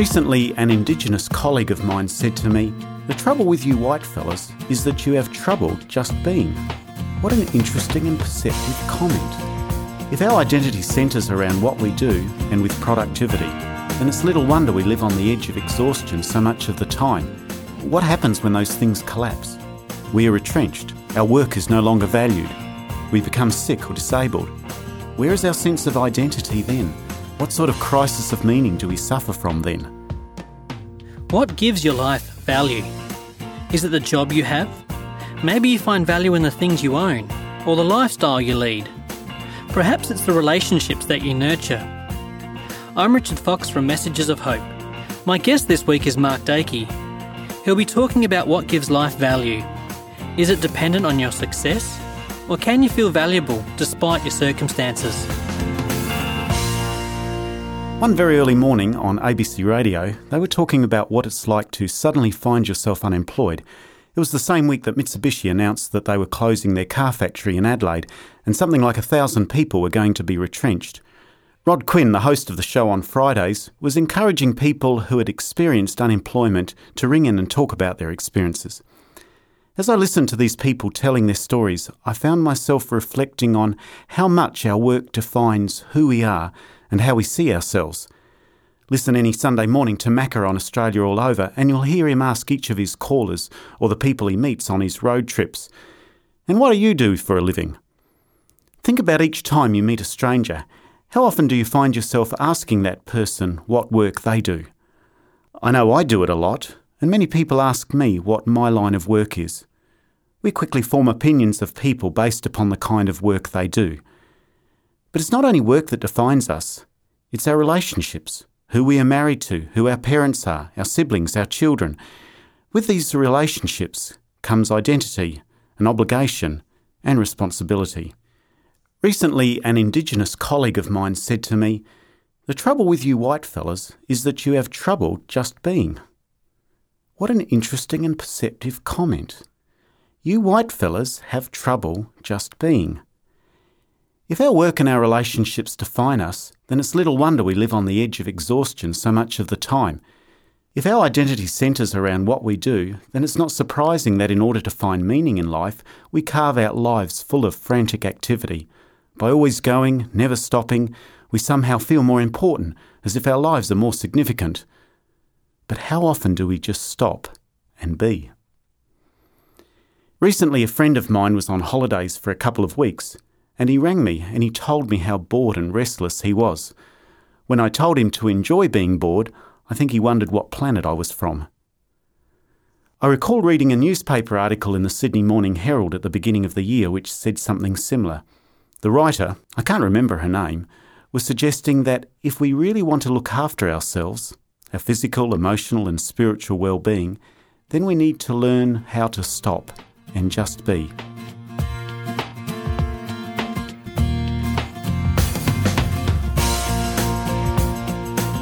Recently, an Indigenous colleague of mine said to me, The trouble with you white fellas is that you have trouble just being. What an interesting and perceptive comment. If our identity centres around what we do and with productivity, then it's little wonder we live on the edge of exhaustion so much of the time. What happens when those things collapse? We are retrenched. Our work is no longer valued. We become sick or disabled. Where is our sense of identity then? What sort of crisis of meaning do we suffer from then? What gives your life value? Is it the job you have? Maybe you find value in the things you own or the lifestyle you lead. Perhaps it's the relationships that you nurture. I'm Richard Fox from Messages of Hope. My guest this week is Mark Doecke. He'll be talking about what gives life value. Is it dependent on your success? Or can you feel valuable despite your circumstances? One very early morning on ABC Radio, they were talking about what it's like to suddenly find yourself unemployed. It was the same week that Mitsubishi announced that they were closing their car factory in Adelaide, and something like a thousand people were going to be retrenched. Rod Quinn, the host of the show on Fridays, was encouraging people who had experienced unemployment to ring in and talk about their experiences. As I listened to these people telling their stories, I found myself reflecting on how much our work defines who we are and how we see ourselves. Listen any Sunday morning to Macca on Australia All Over, and you'll hear him ask each of his callers or the people he meets on his road trips, And what do you do for a living? Think about each time you meet a stranger. How often do you find yourself asking that person what work they do? I know I do it a lot, and many people ask me what my line of work is. We quickly form opinions of people based upon the kind of work they do. But it's not only work that defines us, it's our relationships, who we are married to, who our parents are, our siblings, our children. With these relationships comes identity, an obligation, and responsibility. Recently, an Indigenous colleague of mine said to me, The trouble with you white fellas is that you have trouble just being. What an interesting and perceptive comment. You white fellas have trouble just being. If our work and our relationships define us, then it's little wonder we live on the edge of exhaustion so much of the time. If our identity centres around what we do, then it's not surprising that in order to find meaning in life, we carve out lives full of frantic activity. By always going, never stopping, we somehow feel more important, as if our lives are more significant. But how often do we just stop and be? Recently, a friend of mine was on holidays for a couple of weeks and he rang me and he told me how bored and restless he was. When I told him to enjoy being bored, I think he wondered what planet I was from. I recall reading a newspaper article in the Sydney Morning Herald at the beginning of the year which said something similar. The writer, I can't remember her name, was suggesting that if we really want to look after ourselves, our physical, emotional, and spiritual well being, then we need to learn how to stop and just be.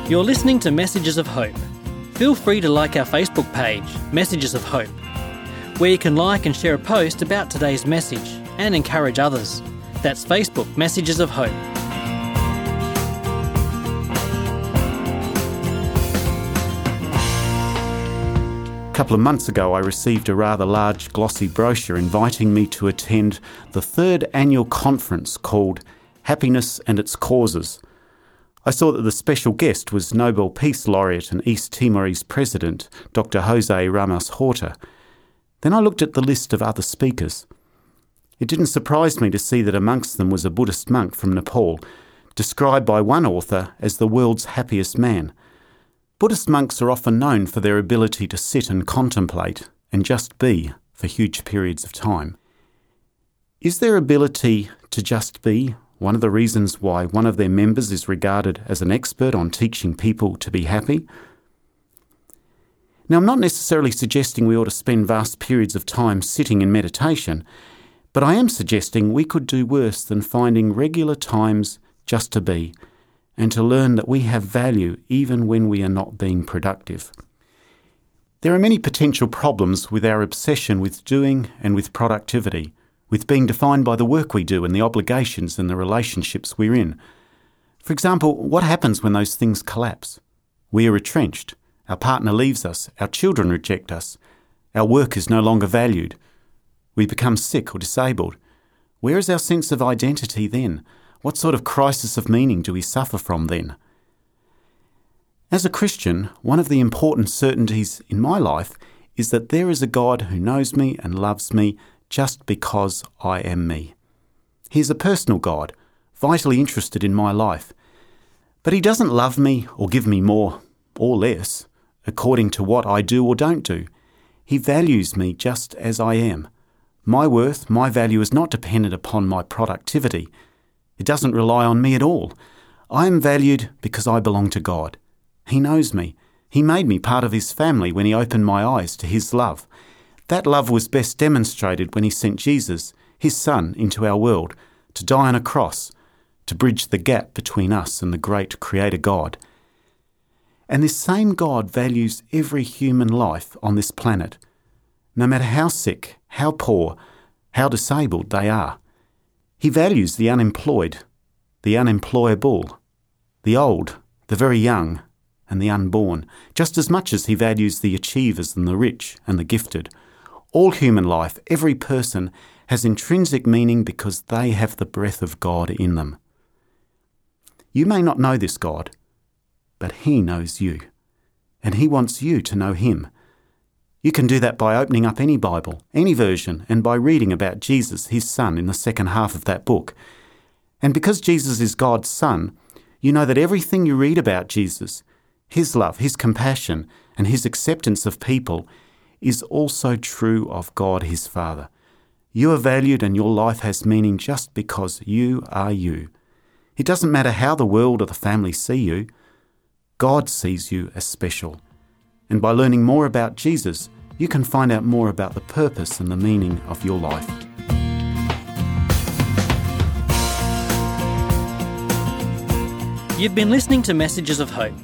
You're listening to Messages of Hope. Feel free to like our Facebook page, Messages of Hope, where you can like and share a post about today's message and encourage others. That's Facebook, Messages of Hope. A couple of months ago, I received a rather large glossy brochure inviting me to attend the third annual conference called Happiness and Its Causes I saw that the special guest was Nobel Peace Laureate and East Timorese President Dr. Jose Ramos Horta. Then I looked at the list of other speakers. It didn't surprise me to see that amongst them was a Buddhist monk from Nepal, described by one author as the world's happiest man. Buddhist monks are often known for their ability to sit and contemplate and just be for huge periods of time. Is their ability to just be one of the reasons why one of their members is regarded as an expert on teaching people to be happy. Now, I'm not necessarily suggesting we ought to spend vast periods of time sitting in meditation, but I am suggesting we could do worse than finding regular times just to be and to learn that we have value even when we are not being productive. There are many potential problems with our obsession with doing and with productivity with being defined by the work we do and the obligations and the relationships we're in. For example, what happens when those things collapse? We are retrenched. Our partner leaves us. Our children reject us. Our work is no longer valued. We become sick or disabled. Where is our sense of identity then? What sort of crisis of meaning do we suffer from then? As a Christian, one of the important certainties in my life is that there is a God who knows me and loves me just because I am me. He is a personal God, vitally interested in my life. But He doesn't love me or give me more or less according to what I do or don't do. He values me just as I am. My worth, my value is not dependent upon my productivity. It doesn't rely on me at all. I am valued because I belong to God. He knows me. He made me part of His family when He opened my eyes to His love. That love was best demonstrated when He sent Jesus, His Son, into our world to die on a cross, to bridge the gap between us and the great Creator God. And this same God values every human life on this planet, no matter how sick, how poor, how disabled they are. He values the unemployed, the unemployable, the old, the very young, and the unborn, just as much as he values the achievers and the rich and the gifted. All human life, every person, has intrinsic meaning because they have the breath of God in them. You may not know this God, but He knows you, and He wants you to know Him. You can do that by opening up any Bible, any version, and by reading about Jesus, His Son, in the second half of that book. And because Jesus is God's Son, you know that everything you read about Jesus, His love, His compassion, and His acceptance of people, is also true of God His Father. You are valued and your life has meaning just because you are you. It doesn't matter how the world or the family see you, God sees you as special. And by learning more about Jesus, you can find out more about the purpose and the meaning of your life. You've been listening to Messages of Hope.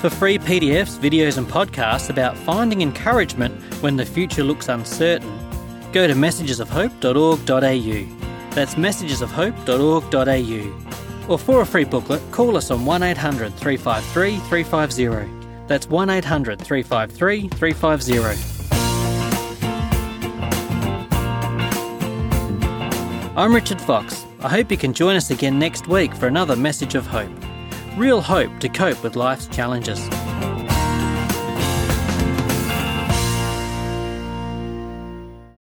For free PDFs, videos, and podcasts about finding encouragement when the future looks uncertain, go to messagesofhope.org.au. That's messagesofhope.org.au. Or for a free booklet, call us on 1800 353 350. That's 1800 353 350. I'm Richard Fox. I hope you can join us again next week for another message of hope. Real hope to cope with life's challenges.